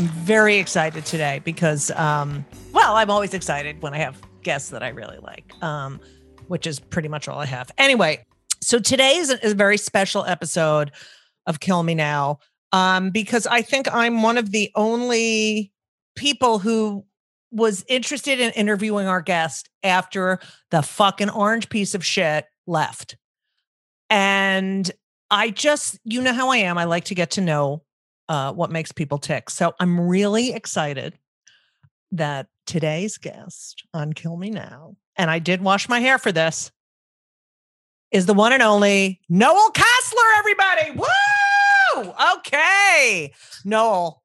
am very excited today because, um, well, I'm always excited when I have guests that I really like, um, which is pretty much all I have. Anyway, so today is a, is a very special episode of Kill Me Now um, because I think I'm one of the only people who was interested in interviewing our guest after the fucking orange piece of shit left. And I just, you know how I am. I like to get to know uh, what makes people tick. So I'm really excited that today's guest on Kill Me Now, and I did wash my hair for this, is the one and only Noel Casler, everybody. Woo! Okay. Noel,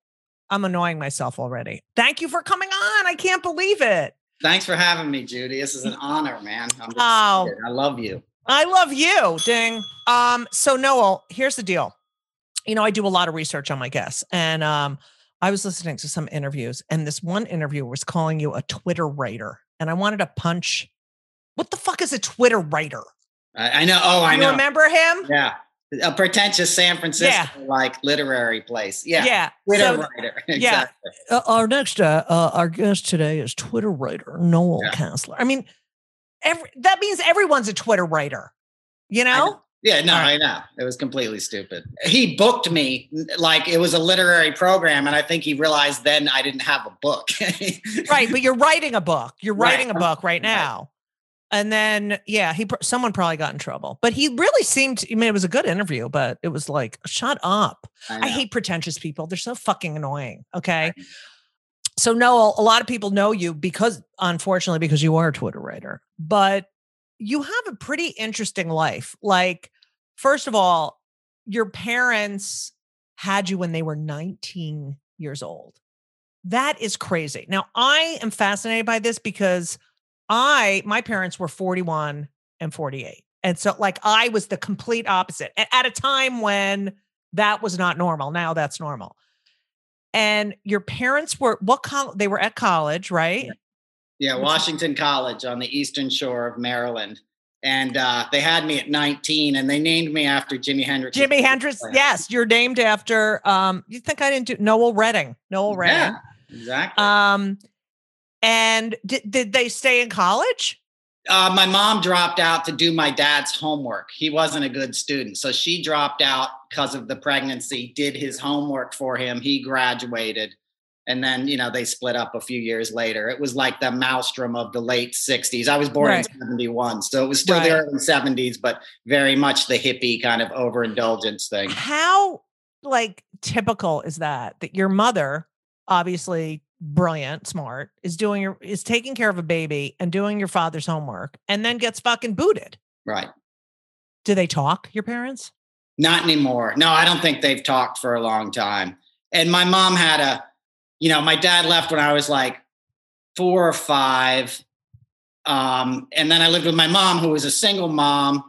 I'm annoying myself already. Thank you for coming on. I can't believe it. Thanks for having me, Judy. This is an honor, man. I'm Oh. I love you. I love you. Ding. Um, so Noel, here's the deal. You know, I do a lot of research on my guests, and um, I was listening to some interviews, and this one interviewer was calling you a Twitter writer, and I wanted to punch. What the fuck is a Twitter writer? I, I know. Oh, I you know. remember him? Yeah. A pretentious San Francisco like literary place. Yeah. Yeah. Twitter So- writer. yeah. exactly. Uh, our next uh, uh, our guest today is Twitter writer Noel Yeah. Casler. I mean, every, that means everyone's a Twitter writer. You know? Yeah, no, right. I know. It was completely stupid. He booked me like it was a literary program, and I think he realized then I didn't have a book. right but you're writing a book you're Right. writing a book right now and then yeah he someone probably got in trouble but he really seemed i mean it was a good interview but it was like shut up i, know. hate pretentious people they're so fucking annoying okay so noel a lot of people know you because unfortunately because you are a twitter writer but you have a pretty interesting life like first of all your parents had you when they were 19 years old that is crazy. Now, I am fascinated by this because I my parents were 41 and 48. And so like I was the complete opposite at, at a time when that was not normal. Now that's normal. And your parents were what college they were at college, right? Yeah, Washington College on the eastern shore of Maryland. And uh, they had me at 19 and they named me after Jimi Hendrix. Jimi Hendrix, yes. You're named after um you think I didn't do Noel Redding. Noel Redding. Yeah, exactly. Um and did, did they stay in college? Uh, my mom dropped out to do my dad's homework. He wasn't a good student. So she dropped out because of the pregnancy, did his homework for him. He graduated. And then, you know, they split up a few years later. It was like the maelstrom of the late 60s. I was born Right. in 71. So it was still Right. the early 70s, but very much the hippie kind of overindulgence thing. How like typical is that that your mother, obviously brilliant, smart, is doing your is taking care of a baby and doing your father's homework and then gets fucking booted. Right. Do they talk, your parents? Not anymore. No, I don't think they've talked for a long time. And my mom had a, you know, my dad left when I was like four or five. Um, and then I lived with my mom, who was a single mom,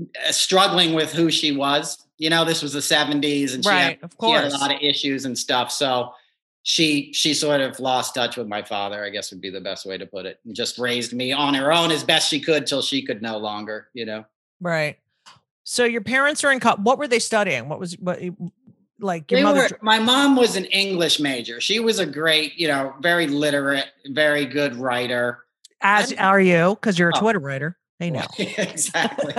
uh, struggling with who she was. You know, this was the 70s and she, Right, had, she had a lot of issues and stuff. So she she sort of lost touch with my father, I guess would be the best way to put it. And just raised me on her own as best she could till she could no longer, you know. Right. So your parents are in co- what were they studying? What was what like your They mother were- my mom was an English major. She was a great, you know, very literate, very good writer. as are you because you're a Oh. Twitter writer. They know. exactly.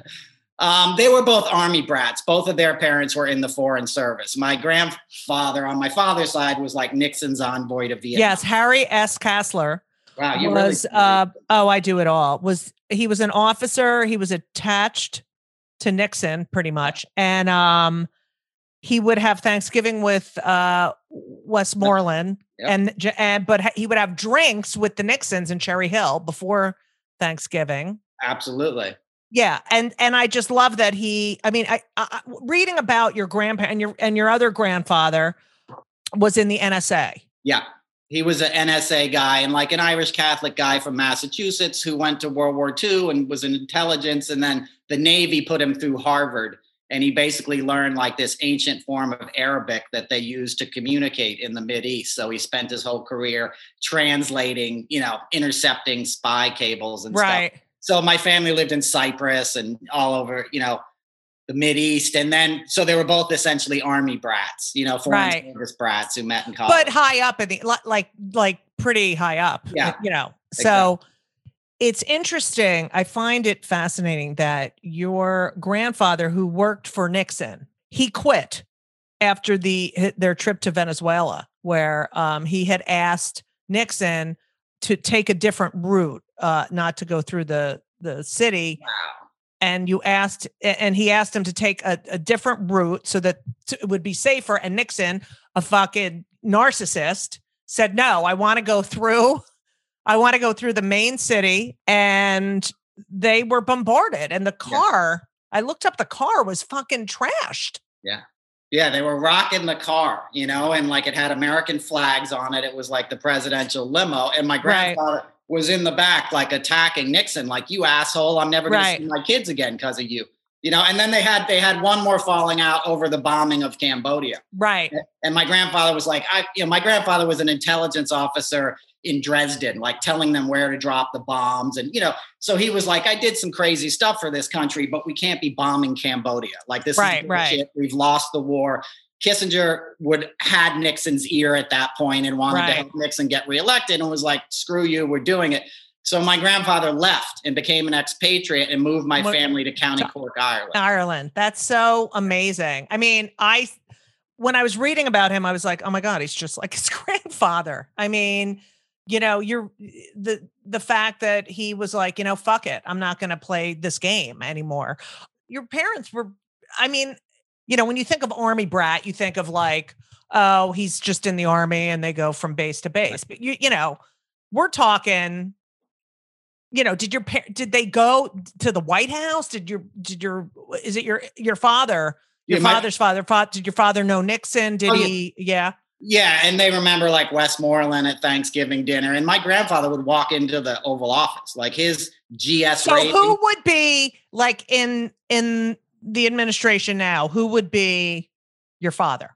um, they were both army brats. Both of their parents were in the foreign service. My grandfather on my father's side was like Nixon's envoy to Vietnam. Yes, Harry S. Casler Wow, you really uh oh I do it all. Was he was an officer, he was attached to Nixon pretty much. And um he would have Thanksgiving with uh Westmoreland Yep. and and but he would have drinks with the Nixons in Cherry Hill before Thanksgiving. absolutely. Yeah, and and I just love that he. I mean, I, I reading about your grandpa and your and your other grandfather was in the NSA. Yeah. He was an NSA guy and like an Irish Catholic guy from Massachusetts who went to World War II and was in intelligence. And then the Navy put him through Harvard. And he basically learned like this ancient form of Arabic that they used to communicate in the Mid East. So he spent his whole career translating, you know, intercepting spy cables and stuff. Right. So my family lived in Cyprus and all over, you know, the Mid East. And then, so they were both essentially army brats, you know, foreign Right. service brats who met in college. But high up in the like like pretty high up. Yeah, You know. So it's interesting. I find it fascinating that your grandfather who worked for Nixon, he quit after the their trip to Venezuela where um he had asked Nixon to take a different route, uh not to go through the the city wow. and you asked and he asked him to take a, a different route so that it would be safer and nixon a fucking narcissist said no i want to go through i want to go through the main city and they were bombarded and the car i looked up the car was fucking trashed Yeah, Yeah, they were rocking the car, you know, and like it had American flags on it. It was like the presidential limo. And my Right. grandfather was in the back, like attacking Nixon, like, you asshole, I'm never gonna see my kids again because of you. You know, and then they had they had one more falling out over the bombing of Cambodia. right And my grandfather was like, I, you know, my grandfather was an intelligence officer in Dresden, like telling them where to drop the bombs. And, you know, so he was like, I did some crazy stuff for this country, but we can't be bombing Cambodia. Like this Right, is right. bullshit. We've lost the war. Kissinger would had Nixon's ear at that point and wanted to Right. help Nixon get reelected and was like, screw you, we're doing it. So my grandfather left and became an expatriate and moved my family to County Cork, Ireland. ireland. That's so amazing. I mean i when i was reading about him i was like oh my god he's just like his grandfather. I mean you know you're the the fact that he was like you know fuck it i'm not going to play this game anymore. Your parents were i mean you know when you think of army brat you think of like oh he's just in the army and they go from base to base. But you you know we're talking you know did your par- did they go to the white house did your did your is it your your father your Yeah, my- father's father fa- did your father know nixon did Oh, he yeah Yeah, and they remember like Westmoreland at Thanksgiving dinner, and my grandfather would walk into the Oval Office, like his GS. So rating. who would be like in in the administration now? Who would be your father?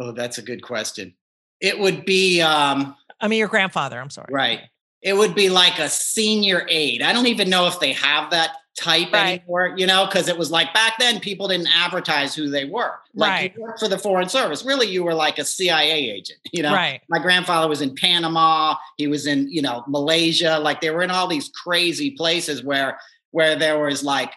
Oh, that's a good question. It would be um I mean, your grandfather. I'm sorry. right. It would be like a senior aide. I don't even know if they have that type Right. anymore, you know, because it was like back then people didn't advertise who they were. Like Right. you worked for the Foreign Service. Really, you were like a CIA agent, you know. Right. My grandfather was in Panama. He was in, you know, Malaysia. Like they were in all these crazy places where where there was like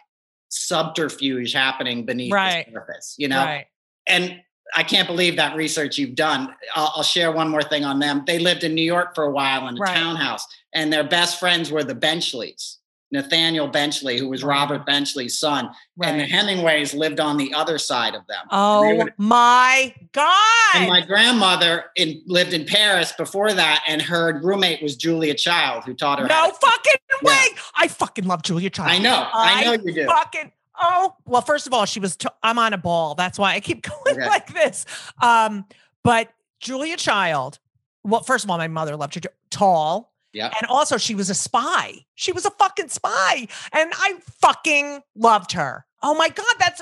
subterfuge happening beneath Right. the surface, you know. Right. And I can't believe that research you've done. I'll, I'll share one more thing on them. They lived in New York for a while in a Right. townhouse, and their best friends were the Benchleys. Nathaniel Benchley, who was. Robert Benchley's son, and the Hemingways lived on the other side of them. Oh would- my God. and my grandmother in, lived in Paris before that, and her roommate was Julia Child, who taught her. no to- fucking Yeah. way. I fucking love Julia Child. I know, I know you do. Fucking oh well. First of all, she was. T- I'm on a ball. That's why I keep going Okay. like this. Um, but Julia Child. Well, first of all, my mother loved her. Tall. Yeah. And also, she was a spy. She was a fucking spy, and I fucking loved her. Oh my god, that's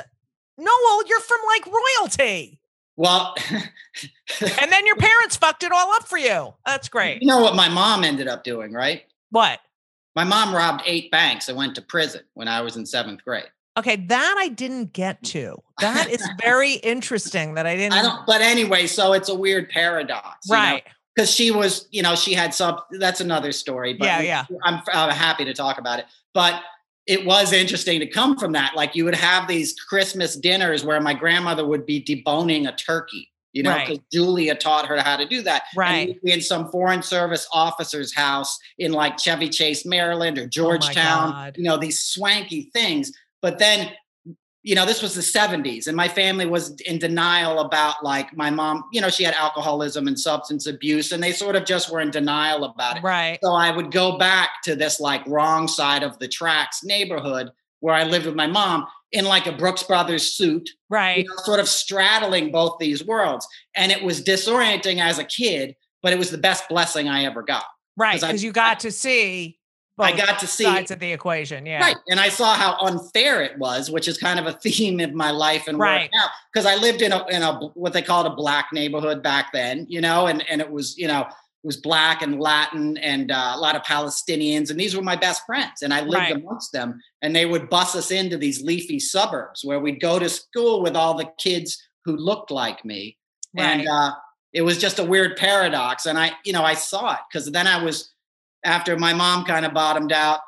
Noel. You're from like royalty, Well, and then your parents fucked it all up for you. That's great. you know what my mom ended up doing, right? What? My mom robbed eight banks and went to prison when I was in seventh grade. Okay, that I didn't get to. That is very interesting that I didn't. I don't, but anyway, so it's a weird paradox, right. Because she was, you know, she had some. That's another story. But Yeah, yeah. I'm, I'm happy to talk about it. But it was interesting to come from that. Like you would have these Christmas dinners where my grandmother would be deboning a turkey. You know, Right. because Julia taught her how to do that. Right. we'd be in some foreign service officer's house in like Chevy Chase, Maryland, or oh Georgetown. Oh you know, these swanky things. But then, you know, this was the 70s, and my family was in denial about like my mom, you know, she had alcoholism and substance abuse, and they sort of just were in denial about it. Right. So I would go back to this like wrong side of the tracks neighborhood where I lived with my mom in like a Brooks Brothers suit, you Right. know, sort of straddling both these worlds. And it was disorienting as a kid, but it was the best blessing I ever got. Right. 'cause Because you got to see I got to see sides of the equation. Yeah. Right. And I saw how unfair it was, which is kind of a theme of my life and Right. work now. Because I lived in a in a what they called a black neighborhood back then, you know, and and it was, you know, it was black and Latin and uh, a lot of Palestinians, and these were my best friends, and I lived Right. amongst them. And they would bus us into these leafy suburbs where we'd go to school with all the kids who looked like me, Right. and uh, it was just a weird paradox. And I, you know, I saw it because then I was after my mom kind of bottomed out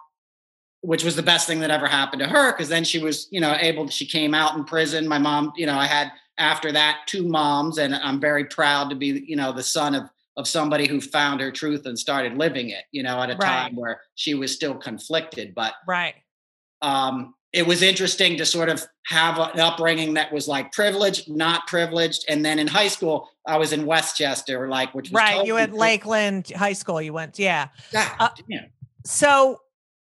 which was the best thing that ever happened to her because then she was you know able she came out in prison my mom you know i had after that two moms and i'm very proud to be you know the son of of somebody who found her truth and started living it you know at a Right. time where she was still conflicted but Right. um it was interesting to sort of have an upbringing that was like privileged not privileged and then in high school i was in westchester like which was Right. You totally at pri- Lakeland High School. You went. Yeah. God uh, damn. So,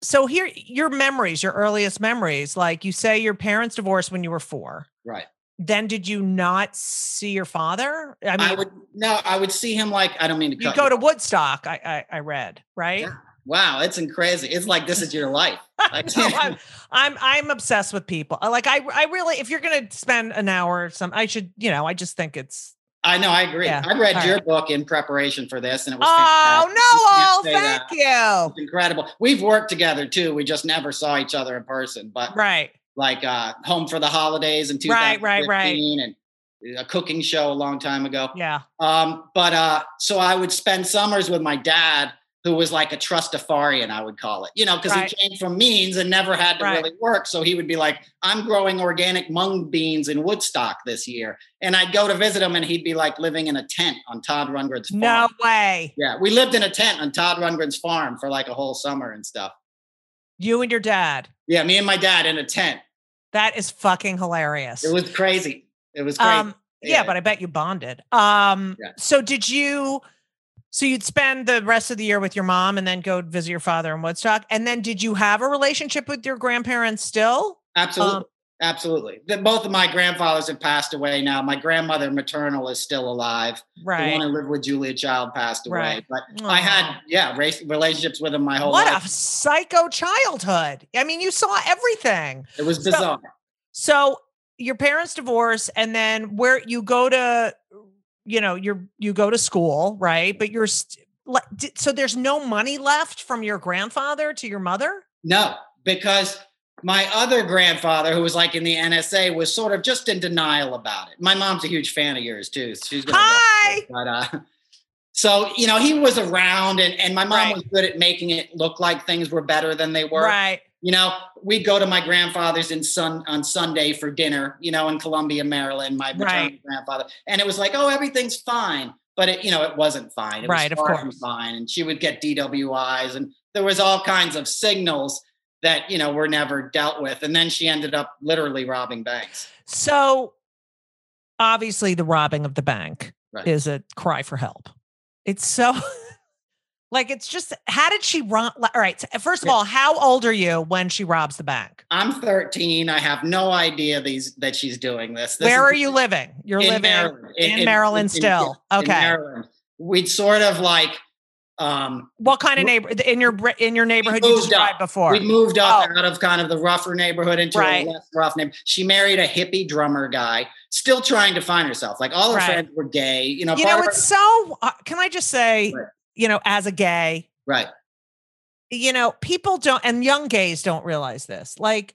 so here, your memories, your earliest memories, like you say your parents divorced when you were four. right Then did you not see your father? I mean, I would no, I would see him like I don't mean to you go you to Woodstock, I, I, I read, right? Yeah. Wow, it's crazy. It's like this is your life. no, I'm, I'm I'm obsessed with people. Like I I really if you're gonna spend an hour or some I should you know I just think it's I know, I agree. Yeah, I read all your right. book in preparation for this, and it was oh fantastic. No can't thank that. you incredible. We've worked together too. We just never saw each other in person, but right like uh, Home for the Holidays in Right, 2015 right, right. and a cooking show a long time ago. yeah Um, but uh, so I would spend summers with my dad, who was like a trustafarian, I would call it, you know, because Right. he came from means and never had to Right. really work. So he would be like, I'm growing organic mung beans in Woodstock this year. And I'd go to visit him and he'd be like living in a tent on Todd Rundgren's farm. no way Yeah, we lived in a tent on Todd Rundgren's farm for like a whole summer and stuff. you and your dad Yeah, me and my dad in a tent. that is fucking hilarious It was crazy. It was crazy. um yeah, Yeah. but I bet you bonded um Yeah. so did you so you'd spend the rest of the year with your mom and then go visit your father in Woodstock and then did you have a relationship with your grandparents still Absolutely. Um, absolutely. The, both of my grandfathers have passed away now. My grandmother maternal is still alive. Right. The one who lived with Julia Child passed away. Right. But I had, yeah, race, relationships with him my whole What life. What a psycho childhood. I mean, you saw everything. it was So- bizarre. So your parents divorce, and then where you go to, you know, you're you go to school, right? But you're st- like, so there's no money left from your grandfather to your mother. No, because my other grandfather, who was like in the NSA, was sort of just in denial about it. My mom's a huge fan of yours too. so She's gonna Hi. but uh, so you know he was around, and and my mom Right. was good at making it look like things were better than they were. Right. You know, we'd go to my grandfather's in sun on Sunday for dinner. You know, in Columbia, Maryland, my Right. grandfather, and it was like, oh, everything's fine. But it, you know, it wasn't fine. It Right, was of course. fine, and she would get DWIs, and there was all kinds of signals that you know were never dealt with. And then she ended up literally robbing banks. So obviously, the robbing of the bank Right. is a cry for help. It's so. Like it's just how did she rob? All right. so First of all, how old are you when she robs the bank? I'm 13. I have no idea these that she's doing this. This Where is- are you living? You're in living Maryland. in Maryland still. in Okay. Maryland. We'd sort of like um What kind of neighbor in your in your neighborhood you described up. before? we moved up Oh. out of kind of the rougher neighborhood into Right. a less rough neighborhood. She married a hippie drummer guy, still trying to find herself. Like all her Right. friends were gay. You know, you know, it's so. Uh, can I just say, Right. You know, as a gay, right. you know, people don't, and young gays don't realize this. Like,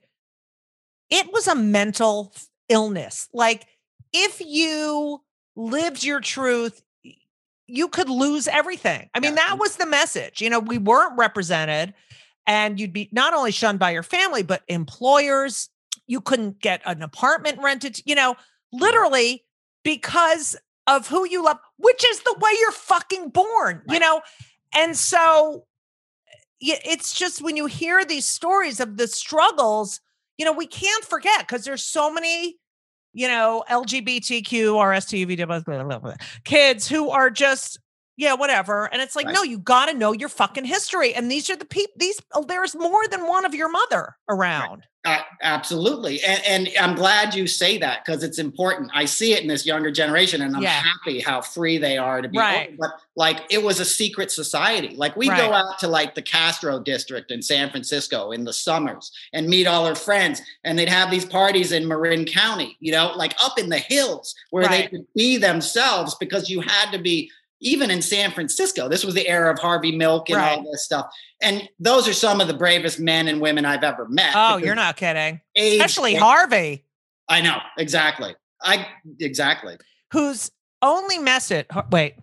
it was a mental illness. Like, if you lived your truth, you could lose everything. I mean, Yeah. that was the message. You know, we weren't represented, and you'd be not only shunned by your family, but employers. You couldn't get an apartment rented, you know, literally because of who you love, which is the way you're fucking born, you know? And so it's just when you hear these stories of the struggles, you know, we can't forget because there's so many, you know, LGBTQ, RSTV, kids who are just, yeah, whatever. And it's like, Right. no, you got to know your fucking history. And these are the people, these, oh, there's more than one of your mother around. Uh, absolutely. And, and I'm glad you say that because it's important. I see it in this younger generation and I'm Yeah. happy how free they are to be. Right. open. But like it was a secret society. Like we Right. go out to like the Castro district in San Francisco in the summers and meet all our friends. And they'd have these parties in Marin County, you know, like up in the hills where they could be themselves because you had to be even in San Francisco, this was the era of Harvey Milk and all this stuff. And those are some of the bravest men and women I've ever met. Oh, you're not kidding. Especially Harvey, I know exactly. I exactly. whose only message, wait,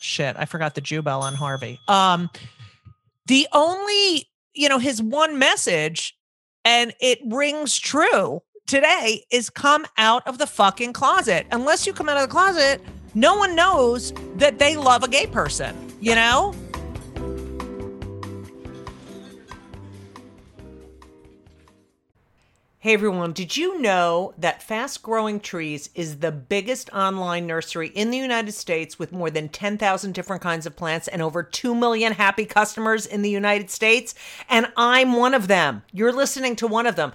shit, I forgot the Jew bell on Harvey. Um, the only, you know, his one message, and it rings true today, is come out of the fucking closet. Unless you come out of the closet, no one knows that they love a gay person, you know? Hey everyone, did you know that Fast Growing Trees is the biggest online nursery in the United States with more than 10,000 different kinds of plants and over 2 million happy customers in the United States? And I'm one of them. You're listening to one of them.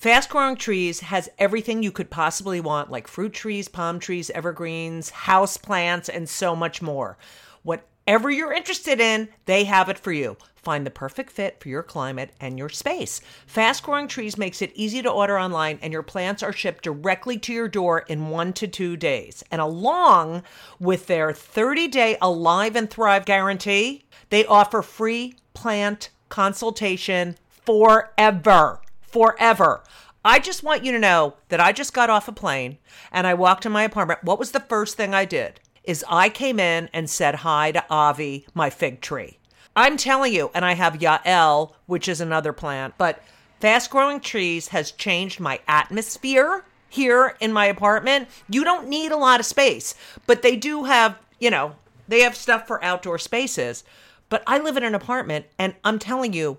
Fast Growing Trees has everything you could possibly want, like fruit trees, palm trees, evergreens, house plants, and so much more. Whatever you're interested in, they have it for you. Find the perfect fit for your climate and your space. Fast Growing Trees makes it easy to order online, and your plants are shipped directly to your door in one to two days. And along with their 30 day Alive and Thrive guarantee, they offer free plant consultation forever. Forever. I just want you to know that I just got off a plane and I walked in my apartment. What was the first thing I did? Is I came in and said hi to Avi, my fig tree. I'm telling you, and I have Yael, which is another plant, but fast growing trees has changed my atmosphere here in my apartment. You don't need a lot of space, but they do have, you know, they have stuff for outdoor spaces. But I live in an apartment, and I'm telling you,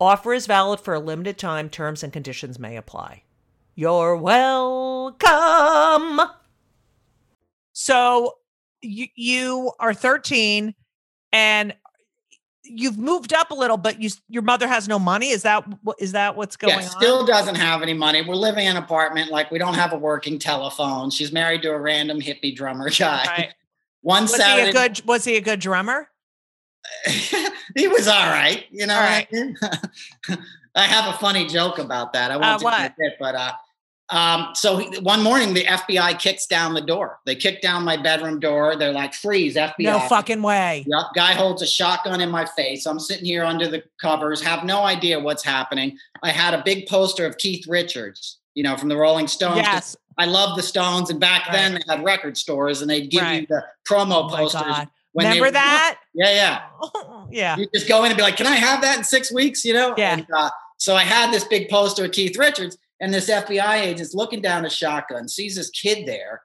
Offer is valid for a limited time. Terms and conditions may apply. You're welcome. So you you are 13 and you've moved up a little, but you your mother has no money. Is that is that what's going yeah, still doesn't have any money. We're living in an apartment, like we don't have a working telephone. She's married to a random hippie drummer guy. Right. One Was Saturday, he a good was he a good drummer? he was all right. You know, right. I have a funny joke about that. I Uh, won't do it, but uh, um, so he- one morning the FBI kicks down the door. They kick down my bedroom door. They're like, "Freeze, FBI!" No fucking way. Yep. Guy holds a shotgun in my face. I'm sitting here under the covers, have no idea what's happening. I had a big poster of Keith Richards, you know, from the Rolling Stones. Yes. I love the Stones, and back then they had record stores, and they'd give you the promo Oh posters. Remember that? Yeah, yeah. yeah. You just go in and be like, "Can I have that in six weeks?" You know. Yeah. And, uh, so I had this big poster of Keith Richards, and this FBI agent's looking down a shotgun, sees this kid there,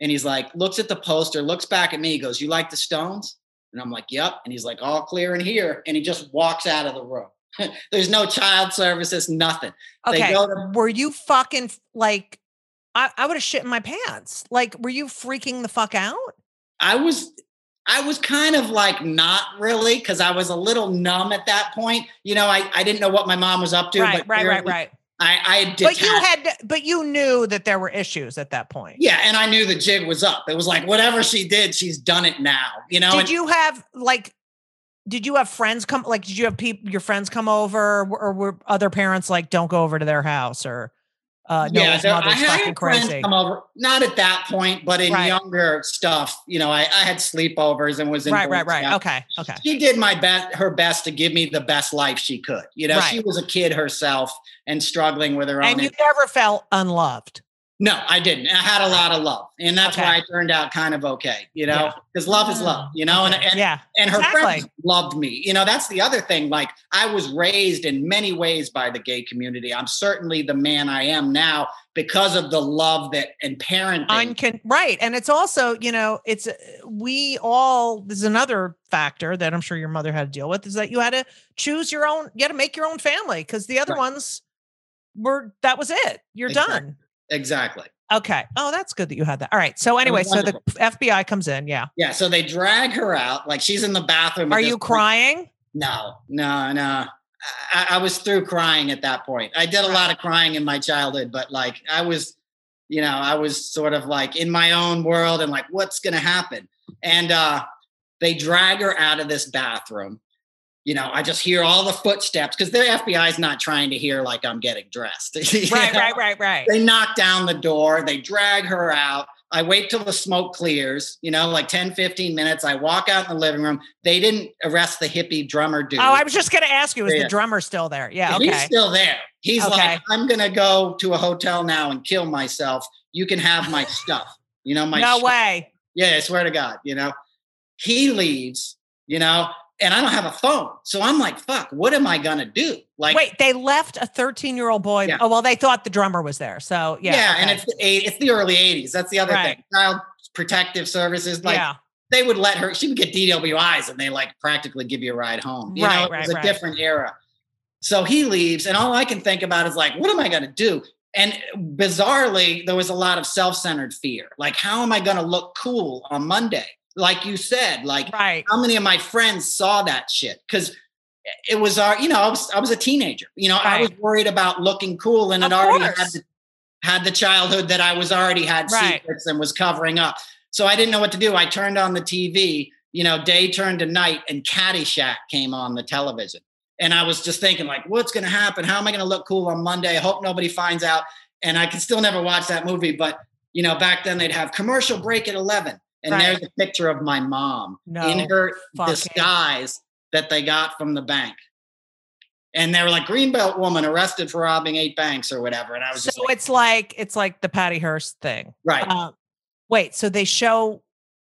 and he's like, looks at the poster, looks back at me, goes, "You like the Stones?" And I'm like, "Yep." And he's like, "All clear in here," and he just walks out of the room. There's no child services, nothing. They Okay. go to- Were you fucking like I, I would have shit in my pants. Like, were you freaking the fuck out? I was I was kind of like not really because I was a little numb at that point. You know, I, I didn't know what my mom was up to. right, but right, right, right. I, I had But you had, but you knew that there were issues at that point. Yeah, and I knew the jig was up. It was like whatever she did, she's done it now. You know. Did and you have like? Did you have friends come? Like, did you have people, your friends come over, or were other parents like, "Don't go over to their house," or uh, no, his there- mother's I had friends crazy. come over. Not at that point, but in Right. younger stuff. You know, I, I had sleepovers and was in Right, right, right. Okay, okay. She did my best, her best to give me the best life she could. You know, she was a kid herself and struggling with her own. And you never felt unloved. No, I didn't. I had a lot of love, and that's Okay. why I turned out kind of okay. You know, Yeah. because love is love. You know, and and, yeah, and her exactly. friends loved me. You know, that's the other thing. Like I was raised in many ways by the gay community. I'm certainly the man I am now because of the love that and parenting. Uncon- right and it's also you know it's uh, we all this is another factor that i'm sure your mother had to deal with is that you had to choose your own you had to make your own family because the other Right. ones were that was it you're Exactly. done exactly. okay oh that's good that you had that all right so anyway so the fbi comes in yeah Yeah. So they drag her out. Like she's in the bathroom. are you point. crying No, no, no. I, I was through crying at that point. I did a lot of crying in my childhood, but like I was, you know, I was sort of like in my own world and like, what's going to happen? And uh, they drag her out of this bathroom. You know, I just hear all the footsteps because the FBI is not trying to hear like I'm getting dressed. right know? right right right They knock down the door, they drag her out. I wait till the smoke clears, you know, like 10, 15 minutes. I walk out in the living room. They didn't arrest the hippie drummer dude. oh i was just going to ask you is Yeah. the drummer still there yeah He's okay still there. He's Okay. like, I'm going to go to a hotel now and kill myself. You can have my stuff. You know, my no stuff. way Yeah, I swear to God, you know. He leaves, you know, and I don't have a phone. So I'm like, fuck, what am I to do? Like, wait they left a 13 year old boy Yeah. oh well they thought the drummer was there so yeah yeah, and it's the, eight- it's the early 80s. That's the other Right. thing. Child protective services, like, yeah they would let her, she would get DWIs and they like practically give you a ride home. You Right, know, it right, was a right. different era. So he leaves, and all I can think about is like, what am I to do? And bizarrely, there was a lot of self centered fear. Like, how am I to look cool on Monday? Like you said, like, right how many of my friends saw that shit? Because it was our, you know, I was, I was a teenager. You know, I was worried about looking cool and Of had already had the, had the childhood that I was already had Right. secrets and was covering up. So I didn't know what to do. I turned on the TV, you know, day turned to night, and Caddyshack came on the television. And I was just thinking, like, what's going to happen? How am I going to look cool on Monday? I hope nobody finds out. and I can still never watch that movie. But you know, back then they'd have commercial break at eleven, and Right. there's a picture of my mom No in her disguise that they got from the bank. And they were like, Greenbelt woman arrested for robbing eight banks or whatever. And I was So just like, it's like it's like the Patty Hearst thing. right. Uh, wait, so they show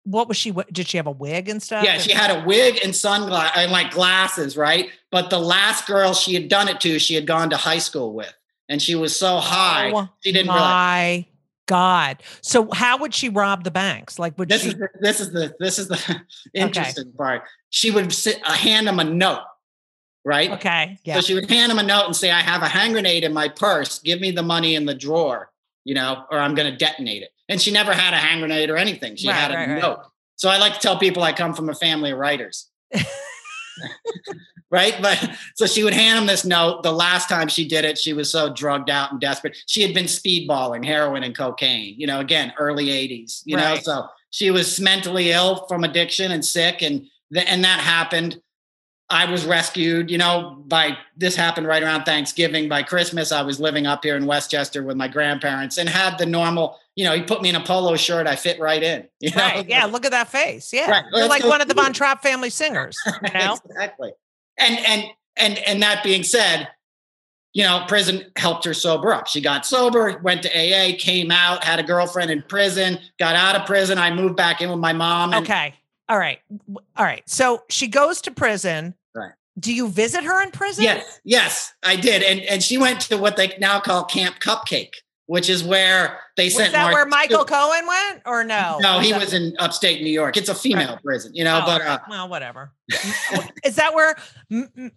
what was she? What, did she have a wig and stuff? Yeah, she had a wig and sunglasses and like glasses, right? But the last girl she had done it to, she had gone to high school with. And she was so high, Oh, she didn't realize. God. So how would she rob the banks? Like would This she? is the, this is the this is the interesting part. She would sit, uh, hand him a note, right? okay. Yeah. So she would hand him a note and say, "I have a hand grenade in my purse. Give me the money in the drawer, you know, or I'm going to detonate it." And she never had a hand grenade or anything. She Right, had a right, right. note. So I like to tell people I come from a family of writers. right? But so she would hand him this note. The last time she did it, she was so drugged out and desperate. She had been speedballing heroin and cocaine, you know, again, early 80s, you know, so she was mentally ill from addiction and sick. And, th- and that happened. I was rescued, you know, by this happened right around Thanksgiving. By Christmas, I was living up here in Westchester with my grandparents and had the normal, you know, he put me in a polo shirt, I fit right in. You know? right. Yeah. Look at that face. Yeah. Right. You're like one of the Von. Trapp family singers. You know? exactly. And and and and that being said, you know, prison helped her sober up. She got sober, went to AA, came out, had a girlfriend in prison, got out of prison. I moved back in with my mom. And okay. All right. All right. So she goes to prison. Right. Do you visit her in prison? Yes, yes, I did. And and she went to what they now call Camp Cupcake, which is where they Was sent that Martha where Michael Stewart. Cohen went or no? No, he was in upstate New York. It's a female prison, you know, Oh, but uh, well, whatever. Is that where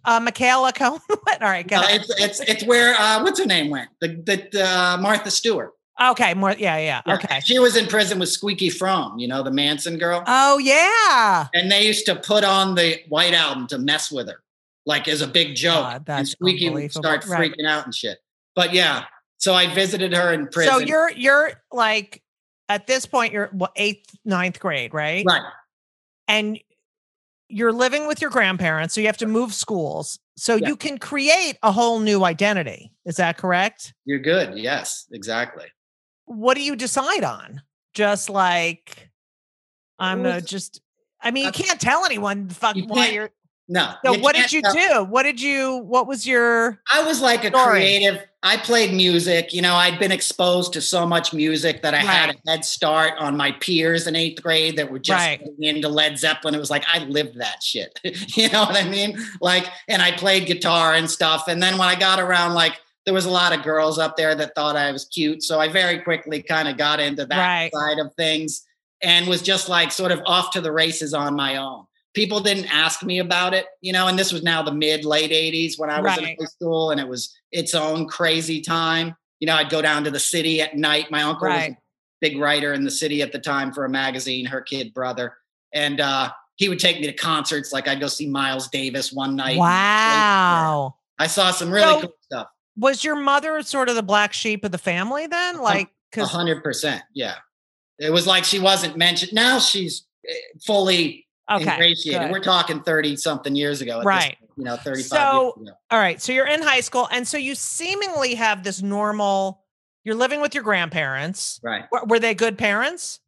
uh, Michaela Cohen went? All right, go uh, it's it's it's where uh, what's her name went? The the uh, Martha Stewart. Okay, more. Yeah, yeah. Yeah. Okay. She was in prison with Squeaky Fromme, you know, the Manson girl. Oh yeah. and they used to put on the White Album to mess with her, like as a big joke. God, and Squeaky would start Right. freaking out and shit. But yeah, so I visited her in prison. So you're you're like at this point you're what eighth ninth grade, right? right. And you're living with your grandparents, so you have to move schools. So Yeah. you can create a whole new identity. Is that correct? You're good. Yes, exactly. What do you decide on? Just like I'm Well, uh, just. I mean, you can't tell anyone fuck you why you're. No. So what did you do? What did you? What was your? I was like a creative. I played music. You know, I'd been exposed to so much music that I had a head start on my peers in eighth grade that were just Right. getting into Led Zeppelin. It was like I lived that shit. you know what I mean? Like, and I played guitar and stuff. And then when I got around, like, there was a lot of girls up there that thought I was cute. So I very quickly kind of got into that Right. side of things and was just like sort of off to the races on my own. People didn't ask me about it, you know, and this was now the mid late 80s when I was Right. in high school and it was its own crazy time. You know, I'd go down to the city at night. My uncle was a big writer in the city at the time for a magazine, her kid brother. And uh, he would take me to concerts. Like I'd go see Miles Davis one night. Wow. I saw some really So- cool stuff. Was your mother sort of the black sheep of the family then? Like, hundred percent. Yeah. It was like she wasn't mentioned. Now she's eh, fully okay, ingratiated. good. We're talking 30 something years ago. at this Right. point, you know, 35 So- years ago. all right. So you're in high school, and so you seemingly have this normal. You're living with your grandparents. Right. Were, were they good parents?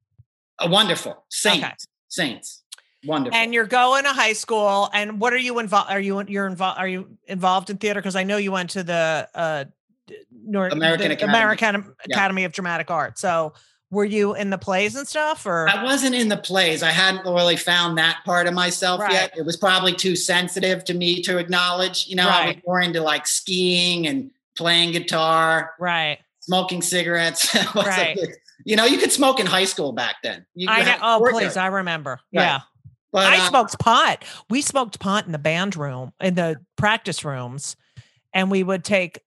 A wonderful. Saints. Okay. Saints. Wonderful. And you're going to high school, and what are you involved? Are you you're involved? Are you involved in theater? Because I know you went to the uh, d- Nor- American Academy. American Yeah. Academy of Dramatic Art. So were you in the plays and stuff, or I wasn't in the plays. I hadn't really found that part of myself Right. yet. It was probably too sensitive to me to acknowledge. You know, I was more into like skiing and playing guitar, right? smoking cigarettes. Right. You know, you could smoke in high school back then. You I know. Oh, please, there. I remember. Right. Yeah. But, I uh, smoked pot. We smoked pot in the band room, in the practice rooms, and we would take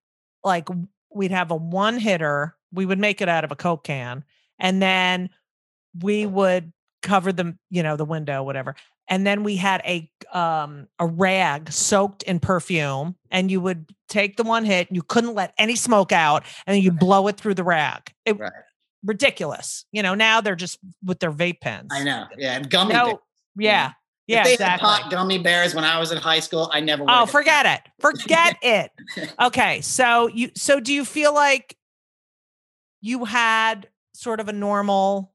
like we'd have a one hitter. We would make it out of a coke can, and then we would cover the you know the window, whatever. And then we had a um a rag soaked in perfume, and you would take the one hit. You couldn't let any smoke out, and you blow it through the rag. It, Right. Ridiculous. You know now they're just with their vape pens. I know. Yeah. And gummy No, bears. yeah, yeah, if they exactly. had pot gummy bears when I was in high school, I never Oh, forget it. Forget it. Okay. So you so do you feel like you had sort of a normal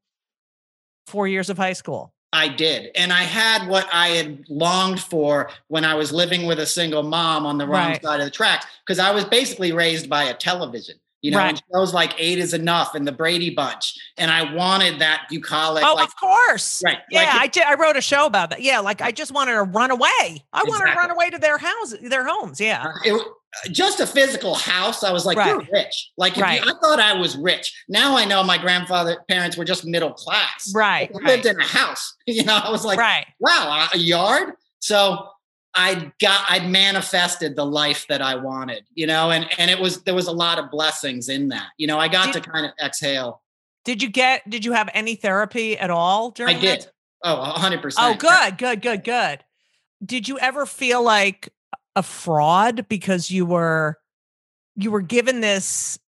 four years of high school. I did. And I had what I had longed for when I was living with a single mom on the wrong Right. side of the tracks. Because I was basically raised by a television, you know, Right. and shows like Eight is Enough and the Brady Bunch. And I wanted that bucolic, oh, like, of course. right. Yeah, like, I did. I wrote a show about that. Yeah, like I just wanted to run away. I wanted to run away to their house, their homes. Yeah. Uh, it, just a physical house. I was like, Right. you're rich. Like, if you- I thought I was rich. Now I know my grandfather parents were just middle class. Right. Right. lived in a house. You know, I was like, right. wow, a yard. So I got, I'd manifested the life that I wanted, you know, and and it was there was a lot of blessings in that. You know, I got Did- to kind of exhale. Did you get? Did you have any therapy at all during? I did. that? Oh, a hundred percent. Oh, good, good, good, good. Did you ever feel like a fraud because you were you were given this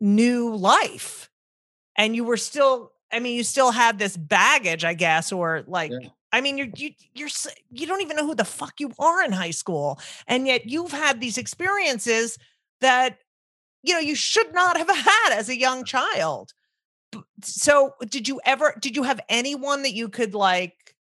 new life and you were still I mean you still had this baggage, I guess, or like Yeah. I mean you're you you're you don't even know who the fuck you are in high school and yet you've had these experiences that you know you should not have had as a young child. So did you ever did you have anyone that you could like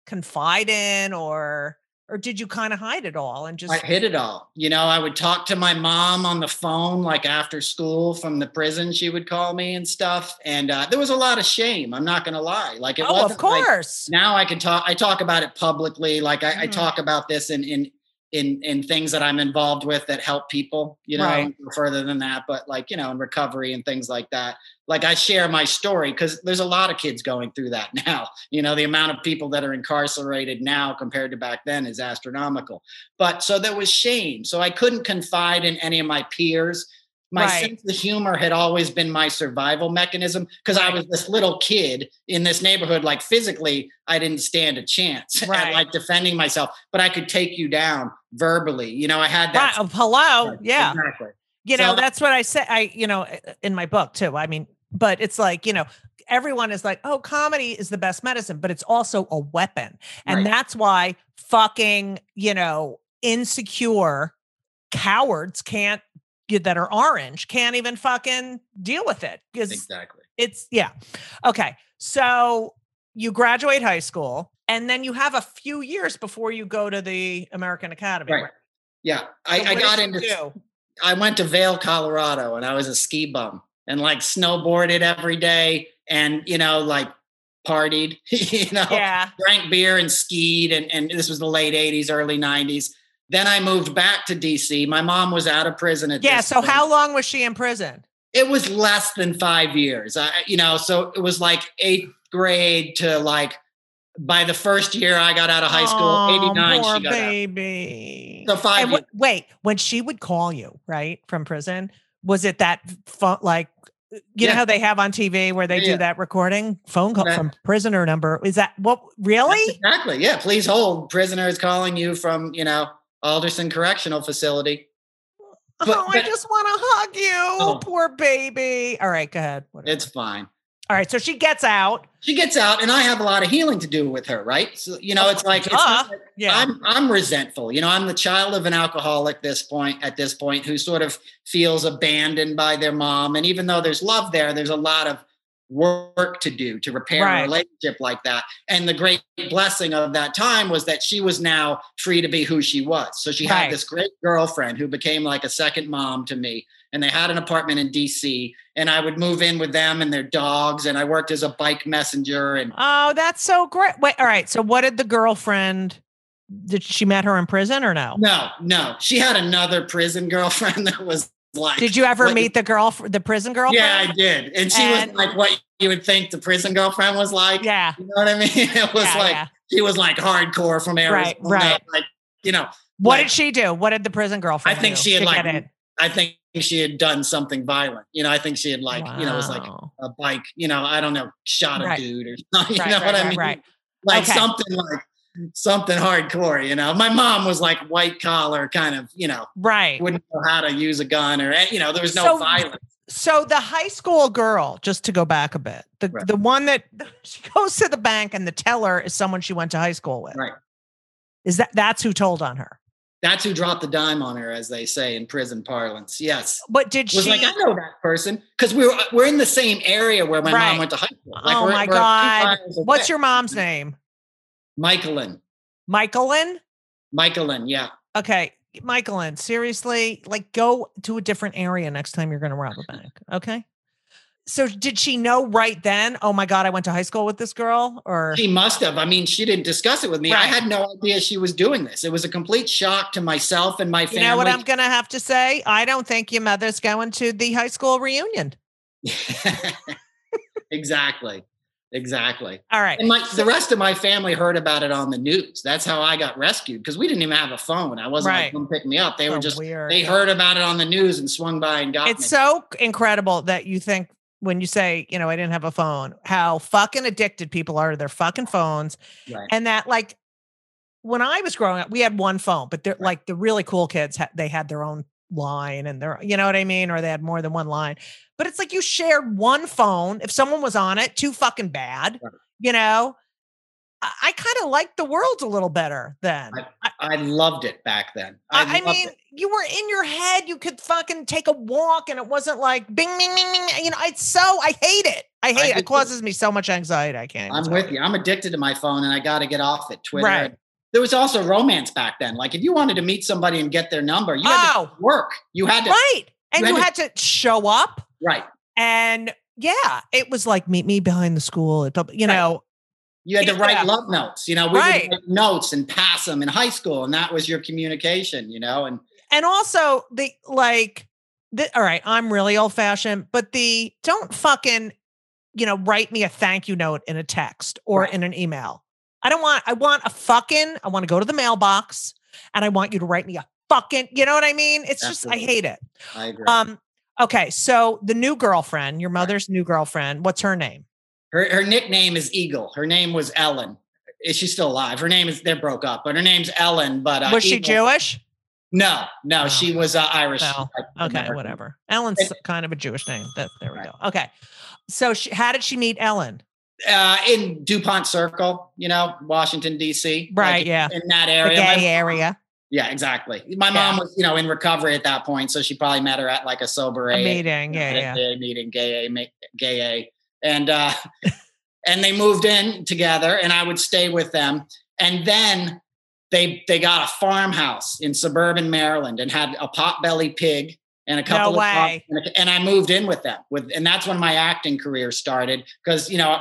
confide in or or did you kind of hide it all and just I hid it all. You know, I would talk to my mom on the phone, like after school from the prison. She would call me and stuff, and uh, there was a lot of shame. I'm not going to lie. Like it oh of wasn't like- course now I can talk. I talk about it publicly. Like I, I Mhm. talk about this in in in in things that I'm involved with that help people. You know, Right. further than that, but like you know, in recovery and things like that. Like I share my story because there's a lot of kids going through that now. You know, the amount of people that are incarcerated now compared to back then is astronomical. But so there was shame. So I couldn't confide in any of my peers. My Right. sense of humor had always been my survival mechanism because I was this little kid in this neighborhood. Like physically, I didn't stand a chance Right. at like defending myself, but I could take you down verbally. You know, I had that. oh, hello Right, yeah exactly. you know So- that's what i said i you know in my book too i mean but it's like you know everyone is like oh comedy is the best medicine but it's also a weapon and Right. that's why fucking you know insecure cowards can't that are orange can't even fucking deal with it because Exactly. it's yeah okay so you graduate high school and then you have a few years before you go to the american academy Right. Yeah, I, So I what got into. do? I went to Vail, Colorado, and I was a ski bum and like snowboarded every day, and you know, like partied. you know, yeah drank beer and skied and, and this was the late 80s early 90s then i moved back to dc my mom was out of prison at Yeah. this So point. how long was she in prison? it was less than five years I, you know so it was like eighth grade to like by the first year i got out of high school Oh, 89 poor she got out baby. so five years. wait, when she would call you, right, from prison, was it that phone like you know how they have on TV where they Yeah, do yeah. that recording phone call from prisoner number? Is that what really? exactly yeah please hold prisoner is calling you from you know alderson correctional facility But- oh, I but- just want to hug you, Oh. poor baby. All right, go ahead. Whatever. it's fine All right, so she gets out. she gets out and i have a lot of healing to do with her right so you know oh, it's like it's like- Yeah. I'm I'm resentful. You know, I'm the child of an alcoholic this point at this point who sort of feels abandoned by their mom. And even though there's love there, there's a lot of work to do to repair Right. a relationship like that. And the great blessing of that time was that she was now free to be who she was. So she Right. had this great girlfriend who became like a second mom to me. And they had an apartment in DC. And I would move in with them and their dogs. And I worked as a bike messenger and oh, that's so great. Wait, all right. So what did the girlfriend did she met her in prison or no? no, no. She had another prison girlfriend that was like Did you ever meet the girl, the prison girlfriend? Yeah, I did. And she And- was like what you would think the prison girlfriend was like. Yeah. You know what I mean? It was yeah, like yeah. she was like hardcore from Arizona. right. Like, you know, What like- did she do? What did the prison girlfriend I think she had like? I think she had done something violent. You know, I think she had like, you know, it was like a bike, you know, I don't know, shot a Right. dude or something. You Right, know right, what I mean? right. Like Okay. something like something hardcore, you know. My mom was like white collar kind of, you know, Right. wouldn't know how to use a gun or eh, you know, there was no So- violence. So the high school girl, just to go back a bit, the Right. the one that she goes to the bank and the teller is someone she went to high school with. Right. Is that that's who told on her? That's who dropped the dime on her, as they say in prison parlance. Yes. But did was she? like, I know that person because we were uh, we're in the same area where my Right. mom went to high school. Like, oh we're- my we're god! What's your mom's mm-hmm. name? Michaelin? Michaelin. Michaelin, yeah. Okay, Michaelin. Seriously, like go to a different area next time you're going to rob a bank. Okay. So did she know right then? Oh my god, I went to high school with this girl, or She must have. I mean, she didn't discuss it with me. I had no idea she was doing this. It was a complete shock to myself and my you family. know what I'm going to have to say? I don't think your mother's going to the high school reunion. exactly. Exactly. All right. And my the rest of my family heard about it on the news. That's how I got rescued because we didn't even have a phone. I wasn't Right. like, come pick me up. They Oh, were just weird. they heard about it on the news and swung by and got it's me. so incredible that you think when you say, you know, I didn't have a phone, how fucking addicted people are to their fucking phones. Right. And that, like, when I was growing up, we had one phone, but they're like the really cool kids, they had their own line and they're, you know what I mean? Or they had more than one line. But it's like you shared one phone. If someone was on it, too fucking bad, you know? I, I kind of liked the world a little better then. I, I loved it back then. I, I mean, it. you were in your head. You could fucking take a walk, and it wasn't like bing, bing, bing, bing. You know, it's so I hate it. I hate it. It causes me so much anxiety. I can't. I'm with you. I'm addicted to my phone and I got to get off it. Twitter. Right. There was also romance back then. Like if you wanted to meet somebody and get their number, you had Oh, to work. You had to right. And you you had had to show up, right. and yeah, it was like meet me behind the school. You Right. know, You had to Yeah. write love notes. You know, we Right. would write notes and pass them in high school, and that was your communication. You know, and and also the like. The, all right, I'm really old fashioned, but the don't fucking, you know, write me a thank you note in a text or Right. in an email. I don't want. I want a fucking. I want to go to the mailbox, and I want you to write me a fucking. You know what I mean? It's just I hate it. I agree. Um. Okay, so the new girlfriend, your mother's new girlfriend. What's her name? her her nickname is Eagle. Her name was Ellen. Is she still alive? Her name is they broke up, but her name's Ellen. But uh, Was she Eagle- Jewish? No, no, Oh. she was uh, Irish. No. Okay, American. whatever. Ellen's kind of a Jewish name. That there we Right. go. Okay, so she, how did she meet Ellen? Uh, in Dupont Circle, you know, Washington D.C. like, Right, yeah. in that The area. My- gay area, Yeah, exactly. My mom was, you know, in recovery at that point, so she probably met her at like a sober a AA meeting. Yeah, a yeah. meeting, gay A, gay A, and uh, and they moved in together, and I would stay with them, and then they they got a farmhouse in suburban Maryland and had a potbelly pig and a couple of way. dogs, and, and I moved in with them with, and that's when my acting career started because you know.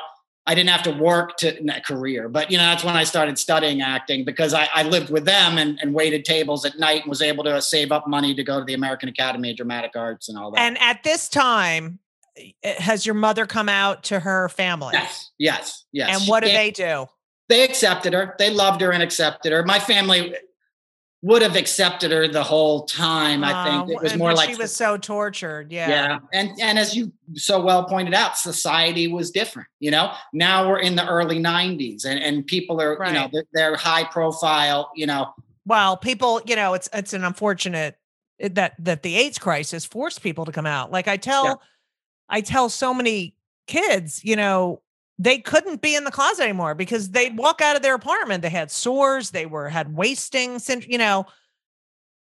I didn't have to work to not career, but you know that's when I started studying acting because I, I lived with them and, and waited tables at night and was able to save up money to go to the American Academy of Dramatic Arts and all that. And at this time, eh, has your mother come out to her family? Yes, yes, yes. And what do they do? They accepted her. They loved her and accepted her. My family would have accepted her the whole time. I think Uh, it was more like she was so tortured. Yeah. yeah. And and as you so well pointed out, society was different. You know, now we're in the early '90s, and and people are you know they're, they're high profile. You know, Well, people, you know, it's it's an unfortunate that that the AIDS crisis forced people to come out. Like I tell, I tell so many kids, you know, they couldn't be in the closet anymore because they'd walk out of their apartment. They had sores. They were had wasting, you know.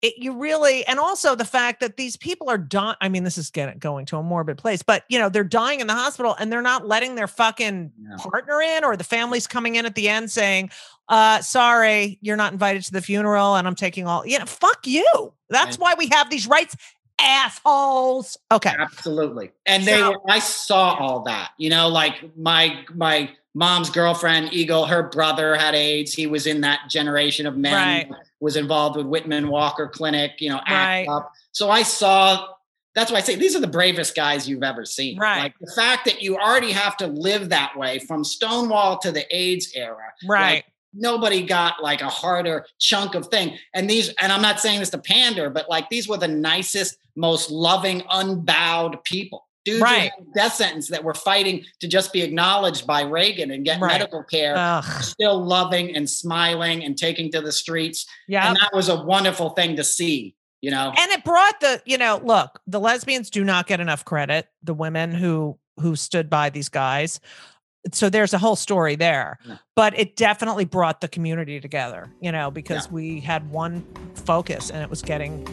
It, you really, and also the fact that these people are dying. I mean, this is getting going to a morbid place, but you know, they're dying in the hospital and they're not letting their fucking No. partner in, or the family's coming in at the end saying, uh, sorry, you're not invited to the funeral and I'm taking all, you know, fuck you. That's And- why we have these rights, assholes. Okay. absolutely. And they So- were, I saw all that. You know, like my my mom's girlfriend Eagle, her brother had AIDS. He was in that generation of men. Right. Was involved with Whitman Walker Clinic. You know, Right. UP. So I saw. That's why I say these are the bravest guys you've ever seen. Right. Like the fact that you already have to live that way from Stonewall to the AIDS era. Right. Like, nobody got like a harder chunk of thing. And these, and I'm not saying this to pander, but like these were the nicest, most loving, unbowed people. Dudes Right. death sentence that were fighting to just be acknowledged by Reagan and get Right. medical care, Ugh. still loving and smiling and taking to the streets. Yeah. And that was a wonderful thing to see, you know? and it brought the you know look the lesbians do not get enough credit the women who who stood by these guys so there's a whole story there Yeah. but it definitely brought the community together you know because we had one focus and it was getting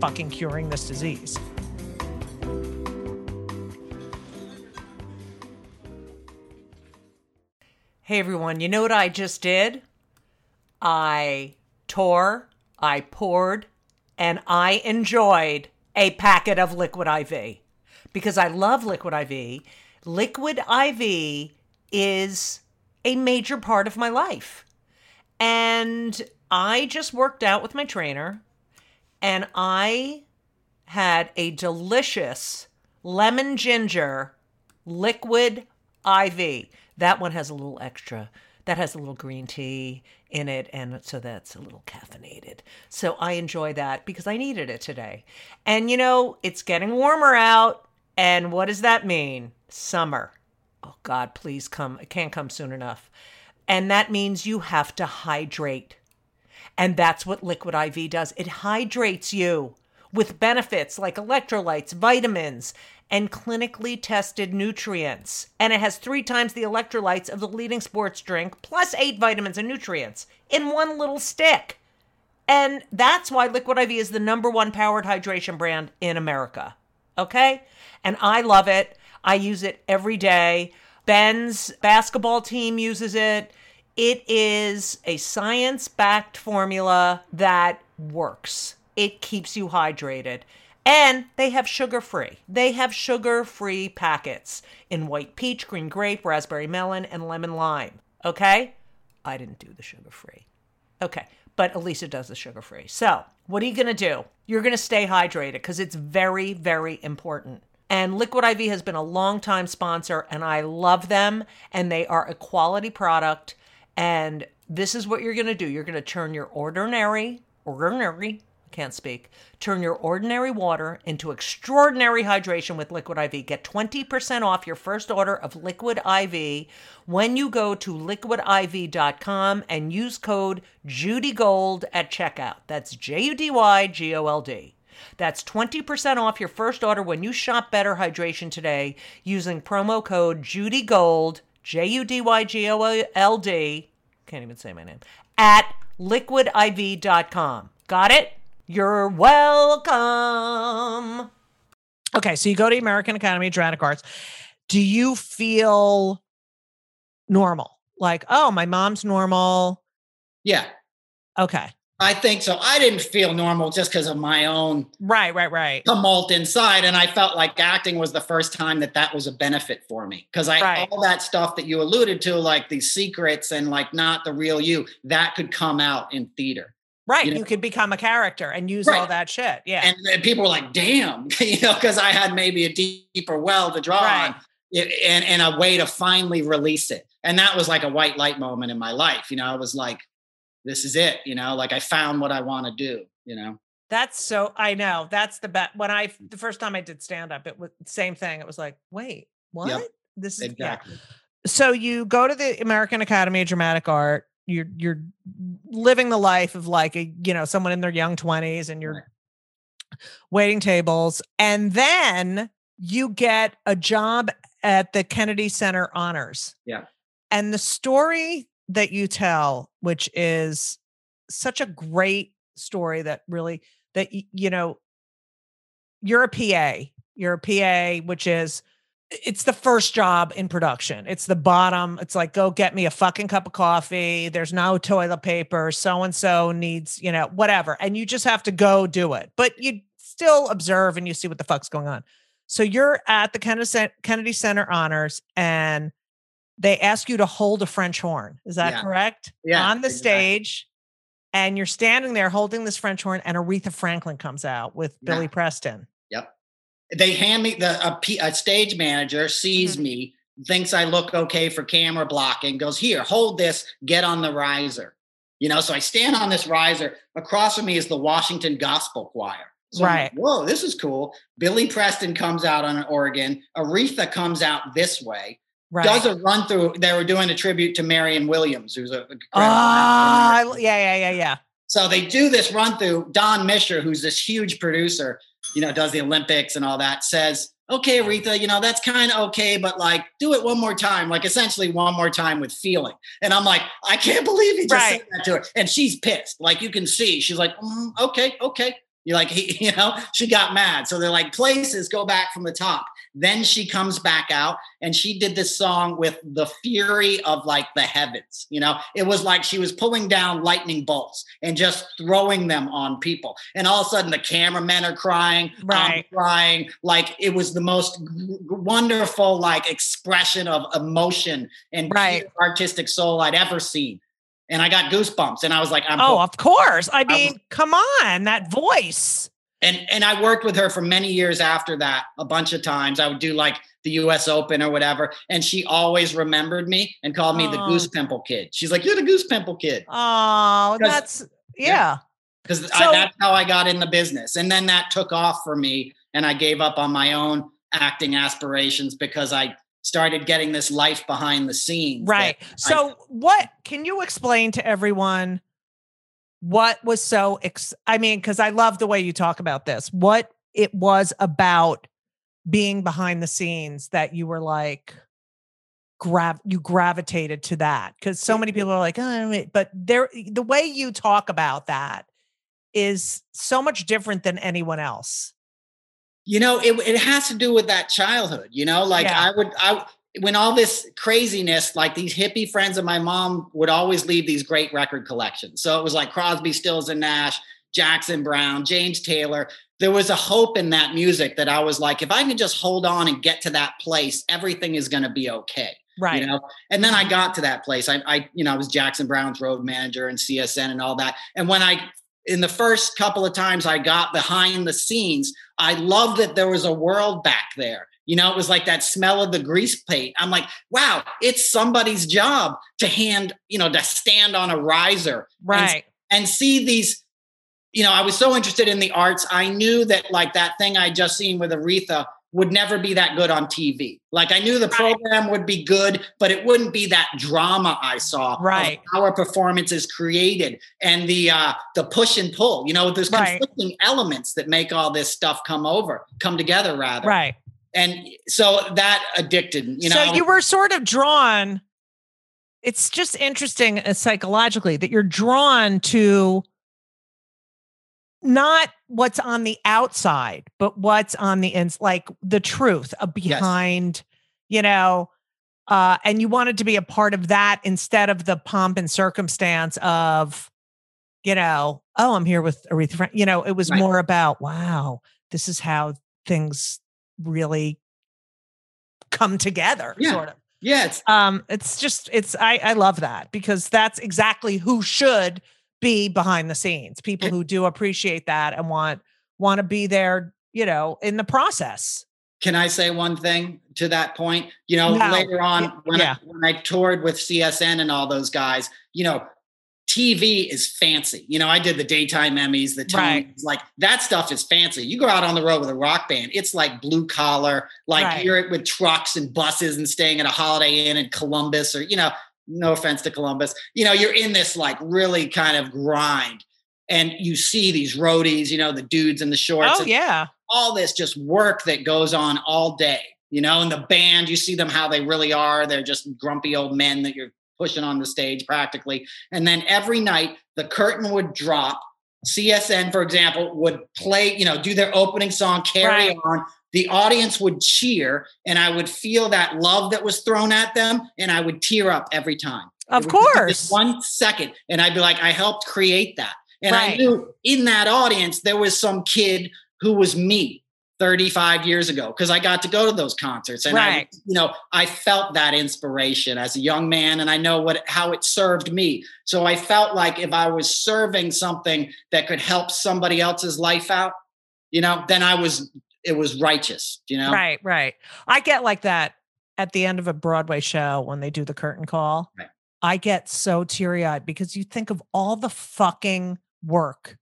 fucking curing this disease. Hey everyone, you know what I just did? I tore, I poured, and I enjoyed a packet of Liquid IV because I love Liquid IV. Liquid IV is a major part of my life. And I just worked out with my trainer and I had a delicious lemon ginger liquid IV. That one has a little extra. That has a little green tea in it, and so that's a little caffeinated. So I enjoy that because I needed it today. And you know, it's getting warmer out, and what does that mean? Summer. Oh God, please come. It can't come soon enough. And that means you have to hydrate. And that's what Liquid IV does. It hydrates you with benefits like electrolytes, vitamins, and clinically tested nutrients. And it has three times the electrolytes of the leading sports drink, plus eight vitamins and nutrients in one little stick. And that's why Liquid IV is the number one powered hydration brand in America. Okay? And I love it. I use it every day. Ben's basketball team uses it. It is a science backed formula that works. It keeps you hydrated. And they have sugar free. They have sugar free packets in white peach, green grape, raspberry melon, and lemon lime. Okay? I didn't do the sugar free. Okay. But Elisa does the sugar free. So, what are you to do? You're to stay hydrated because it's very, very important. And Liquid IV has been a long time sponsor, and I love them. And they are a quality product. And this is what you're going to do you're going to turn your ordinary, ordinary—I can't speak, turn your ordinary water into extraordinary hydration with Liquid IV. Get 20% off your first order of Liquid IV when you go to liquidiv.com and use code JudyGold at checkout. That's J U D Y G O L D. That's 20% off your first order when you shop Better Hydration today using promo code JudyGold, J U D Y G O L D, can't even say my name, at liquidiv.com. Got it? You're welcome. Okay, so you go to American Academy of Dramatic Arts. Do you feel normal? Like, oh, my mom's normal. Yeah, Okay. I think so. I didn't feel normal just because of my own Right, right, right. tumult inside, and I felt like acting was the first time that that was a benefit for me because I Right. all that stuff that you alluded to, like these secrets and like not the real you, that could come out in theater. Right. You You, could become a character and use all that shit. Yeah. And, then people were like, "Damn," you know, because I had maybe a deeper well to draw Right. on, it- and and a way to finally release it. And that was like a white light moment in my life. You know, I was like, "This is it." You know, like I found what I want to do. You know, That's so I know. That's the best. When I mm. the first time I did stand up, it was same thing. It was like, wait, what? This is exactly. yeah. So you go to the American Academy of Dramatic Art. You're you're living the life of like a you know someone in their young twenties, and you're Right. waiting tables, and then you get a job at the Kennedy Center Honors. Yeah. And the story that you tell, which is such a great story that really that you know you're a PA. You're a PA, which is it's the first job in production. It's the bottom. It's like go get me a fucking cup of coffee. There's no toilet paper. So and so needs, you know, whatever. And you just have to go do it. But you still observe and you see what the fuck's going on. So you're at the Kennedy Kennedy Center honors and they ask you to hold a French horn. Is that Yeah. correct? Yeah, On the exactly. stage. And you're standing there holding this French horn, and Aretha Franklin comes out with Yeah. Billy Preston. Yep. They hand me the a, a stage manager sees Mhm. me, thinks I look okay for camera blocking, goes here, hold this, get on the riser. You know, so I stand on this riser. Across from me is the Washington Gospel Choir. So I'm like, Right. Whoa, this is cool. Billy Preston comes out on an organ. Aretha comes out this way. Right. Does a run through. They were doing a tribute to Marion Williams, who's a Ah, actor. Yeah, yeah, yeah, yeah. So they do this run through. Don Mischer, who's this huge producer, you know, does the Olympics and all that, says, okay, Aretha, you know, that's kind of okay, but like do it one more time, like essentially one more time with feeling. And I'm like, I can't believe he just Right. said that to her. And she's pissed. Like you can see, she's like, "Mm, okay, okay. You're like, he, you know, she got mad. So they're like, places go back from the top. Then she comes back out and she did this song with the fury of like the heavens. You know, it was like she was pulling down lightning bolts and just throwing them on people. And all of a sudden, the cameramen are crying, I'm crying. Like it was the most g- wonderful like expression of emotion and Right. artistic soul I'd ever seen. And I got goosebumps, and I was like, I'm Oh, hooked. of course. I was- mean, come on, that voice. And and I worked with her for many years after that, a bunch of times. I would do like the US Open or whatever, and she always remembered me and called me the. Goose Pimple Kid. She's like, "You're the Goose Pimple Kid," oh that's Yeah. because So- that's how I got in the business. And then that took off for me, and I gave up on my own acting aspirations because I started getting this life behind the scenes. Right. So, what can you explain to everyone what was so ex- I mean, cuz I love the way you talk about this. What it was about being behind the scenes that you were like grav you gravitated to that cuz so many mm-hmm. people are like, oh, but there the way you talk about that is so much different than anyone else. you know it, it has to do with that childhood you know like Yeah. i would i when all this craziness like these hippie friends of my mom would always leave these great record collections. So it was like crosby stills and nash Jackson Browne james taylor. There was a hope in that music that i was like if i can just hold on and get to that place everything is going to be okay Right. you know? And then i got to that place. I, I you know i was Jackson Browne's road manager and csn and all that. And when i in the first couple of times i got behind the scenes i loved that there was a world back there you know it was like that smell of the grease paint i'm like wow it's somebody's job to hand you know to stand on a riser right. and see these you know i was so interested in the arts i knew that like that thing i just seen with aretha would never be that good on tv like i knew the program would be good but it wouldn't be that drama i saw of Right. how our performance is created and the uh the push and pull you know there's Right. conflicting elements that make all this stuff come over come together rather Right. And so that addicted you know so you were sort of drawn it's just interesting uh, psychologically that you're drawn to not what's on the outside but what's on the ins like the truth of behind you know uh and you wanted to be a part of that instead of the pomp and circumstance of you know oh i'm here with aretha Frank. you know it was Right. more about wow this is how things really come together Yeah. sort of yeah it's um it's just it's i i love that because that's exactly who should be behind the scenes people who do appreciate that and want want to be there you know in the process Can I say one thing to that point? You know, No. later on when, Yeah. I, when I toured with CSN and all those guys, you know, TV is fancy. You know, I did the daytime Emmys, the Tonys, Right. like that stuff is fancy. You go out on the road with a rock band, it's like blue collar, like Right. you're with trucks and buses and staying at a Holiday Inn in Columbus or, you know, no offense to Columbus, you know, you're in this like really kind of grind. And you see these roadies, you know, the dudes in the shorts. oh yeah all this just work that goes on all day, you know, and the band, you see them how they really are. They're just grumpy old men that you're pushing on the stage practically. And then every night the curtain would drop. CSN, for example, would play, you know, do their opening song, carry Right. on. The audience would cheer, and I would feel that love that was thrown at them, and I would tear up every time. of It would just course one second, and I'd be like, I helped create that. And I knew in that audience there was some kid who was me 35 years ago because I got to go to those concerts and I you know I felt that inspiration as a young man and I know what how it served me. So I felt like if I was serving something that could help somebody else's life out, you know, then I was it was righteous, you know. right right i get like that at the end of a broadway show when they do the curtain call Right. i get so teary-eyed because you think of all the fucking work Right.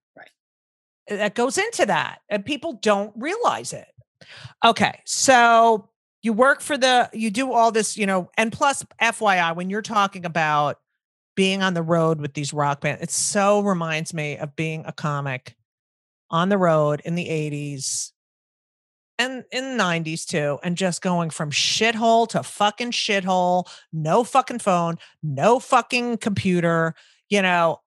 Uh, that goes into that and people don't realize it. Okay so you work for the you do all this you know and plus fyi when you're talking about being on the road with these rock bands it so reminds me of being a comic on the road in the 80s and in the 90s too, and just going from shithole to fucking shithole, no fucking phone, no fucking computer, you know,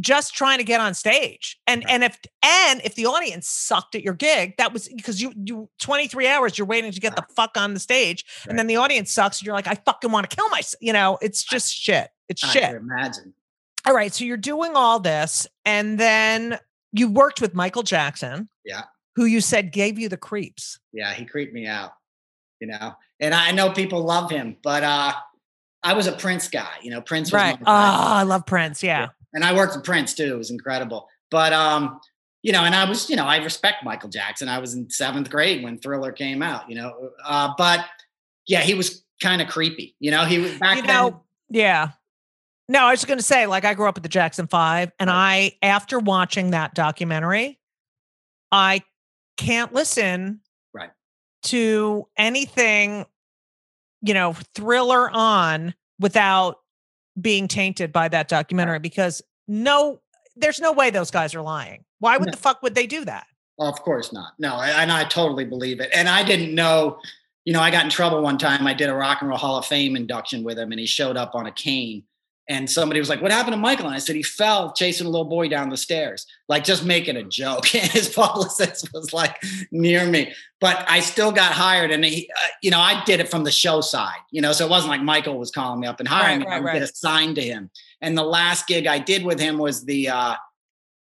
just trying to get on stage. And and if and if the audience sucked at your gig, that was because you you 23 hours you're waiting to get the fuck on the stage, and then the audience sucks, and you're like, I fucking want to kill myself. You know, it's just shit. It's I shit. imagine. All right. So you're doing all this, and then you worked with Michael Jackson. Yeah. Who you said gave you the creeps. Yeah, he creeped me out, you know. And I know people love him, but uh I was a Prince guy, you know. Prince was Right. Oh, I love Prince. Yeah. And I worked with Prince too. It was incredible. But um, you know, and I was, you know, I respect Michael Jackson. I was in seventh grade when Thriller came out, you know. Uh, but yeah, he was kind of creepy. You know, he was back You then. yeah. No, I was going to say, like, I grew up with the Jackson Five, and I, after watching that documentary, I can't listen Right. to anything, you know, thriller on without being tainted by that documentary because no, there's no way those guys are lying. Why would No. the fuck would they do that? Of course not. No, I- and I totally believe it. And I didn't know, you know, I got in trouble one time. I did a Rock and Roll Hall of Fame induction with him, and he showed up on a cane. And somebody was like, "What happened to Michael?" And I said, "He fell chasing a little boy down the stairs, like just making a joke." And his publicist was like near me, but I still got hired. And he, uh, you know, I did it from the show side, you know, so it wasn't like Michael was calling me up and hiring Right, me. I right, would right. get assigned to him. And the last gig I did with him was the uh,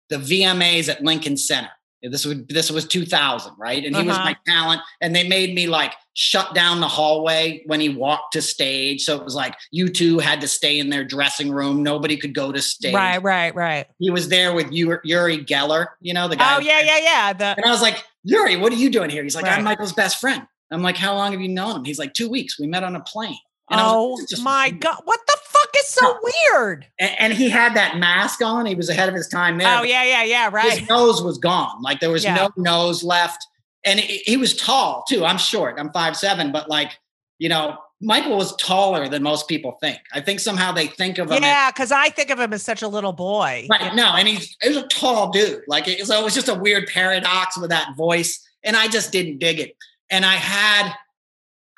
the VMAs at Lincoln Center. This was this was 2000, right? And he was Uh-huh. my talent, and they made me like shut down the hallway when he walked to stage. So it was like you two had to stay in their dressing room. Nobody could go to stage. Right, right, right. He was there with Uri, Uri Geller, you know the guy. Oh yeah, yeah, yeah. The And I was like, Uri, what are you doing here? He's like, Right. I'm Michael's best friend. I'm like, how long have you known him? He's like, two weeks. We met on a plane. And oh like, "This is just my weird." god, what the fuck is so weird? And, and he had that mask on. He was ahead of his time there. Oh yeah, yeah, yeah. Right. his nose was gone. Like there was Yeah. no nose left. And he, he was tall too. I'm short. I'm five seven, but like, you know, Michael was taller than most people think. I think somehow they think of him Yeah, because I think of him as such a little boy. Right. No, and he's he was a tall dude. Like it, so it was just a weird paradox with that voice. And I just didn't dig it. And I had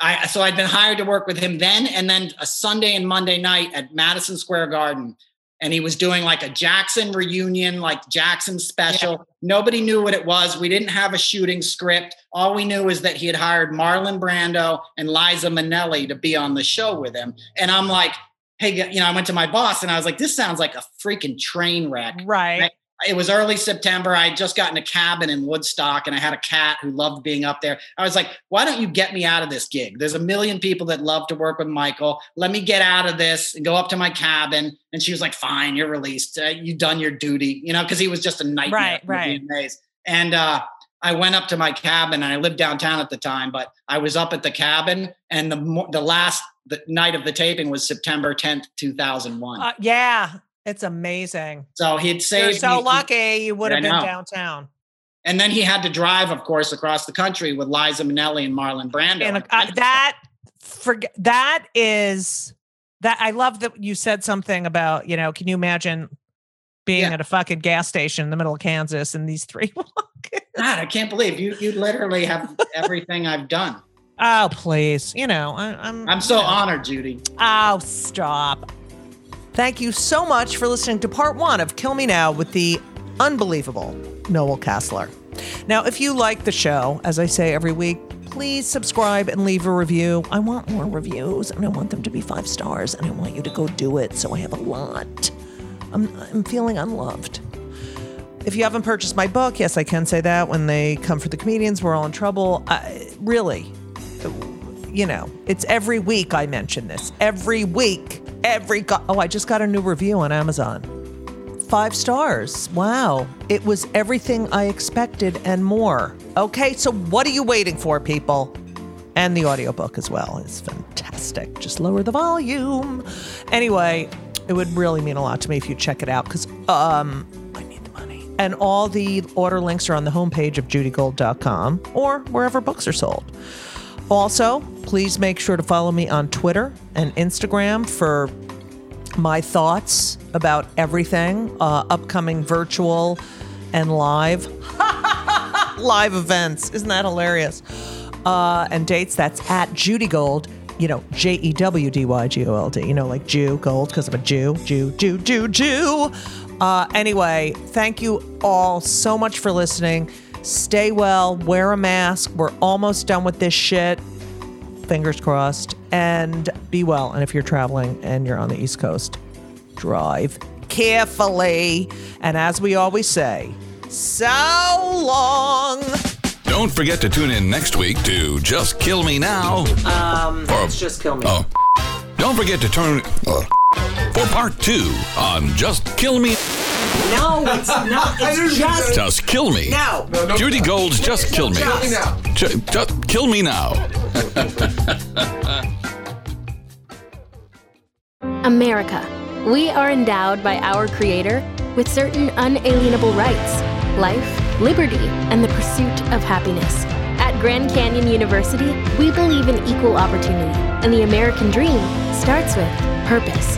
I so I'd been hired to work with him then and then a Sunday and Monday night at Madison Square Garden. And he was doing like a Jackson reunion, like Jackson special. Nobody knew what it was. We didn't have a shooting script. All we knew is that he had hired Marlon Brando and Liza Minnelli to be on the show with him. And I'm like, hey, you know, I went to my boss and I was like, this sounds like a freaking train wreck. Right. It was early September. I had just gotten a cabin in Woodstock and I had a cat who loved being up there. I was like, why don't you get me out of this gig? There's a million people that love to work with Michael. Let me get out of this and go up to my cabin. And she was like, fine, you're released. Uh, you've done your duty, you know, because he was just a nightmare. Right, right. And uh, I went up to my cabin and I lived downtown at the time, but I was up at the cabin and the, the last the night of the taping was September 10th, 2001. Uh, yeah, it's amazing. so he had You're so me. lucky you would have been know. downtown. And then he had to drive, of course, across the country with Liza Minnelli and Marlon Brando. And uh, that forget that is that I love that you said something about, you know, can you imagine being Yeah. at a fucking gas station in the middle of Kansas and these three walk? God, I can't believe you. You literally have everything I've done. Oh, please. You know, I, I'm I'm so honored, Judy. Oh, stop. Thank you so much for listening to part one of Kill Me Now with the unbelievable Noel Casler. Now, if you like the show, as I say every week, please subscribe and leave a review. I want more reviews and I want them to be five stars and I want you to go do it so I have a lot. I'm, I'm feeling unloved. If you haven't purchased my book, yes, I can say that. When they come for the comedians, we're all in trouble. I, really, you know, it's every week I mention this. Every week. Every go- Oh, I just got a new review on Amazon. Five stars. Wow. It was everything I expected and more. Okay, so what are you waiting for, people? And the audiobook as well is fantastic. Just lower the volume. Anyway, it would really mean a lot to me if you check it out because um, I need the money. And all the order links are on the homepage of judygold.com or wherever books are sold. Also, please make sure to follow me on Twitter and Instagram for my thoughts about everything, uh, upcoming virtual and live live events. Isn't that hilarious? uh, and dates, that's at Judy Gold. You know, J E W D Y G O L D. You know, like Jew Gold because I'm a Jew, Jew, Jew, Jew, Jew. Uh, anyway, thank you all so much for listening. Stay well, wear a mask. We're almost done with this shit. Fingers crossed. And be well. And if you're traveling and you're on the East Coast, drive carefully. And as we always say, so long. Don't forget to tune in next week to Just Kill Me Now. Um, For- it's just kill me. Oh. Don't forget to turn uh, for part two on Just Kill Me. No, it's not. It's just. Just Kill Me. No. Judy Gold's Just Kill Me. Kill Just. Ju- just Kill Me Now. America. We are endowed by our Creator with certain unalienable rights life, liberty, and the pursuit of happiness. At Grand Canyon University, we believe in equal opportunity, and the American dream starts with purpose.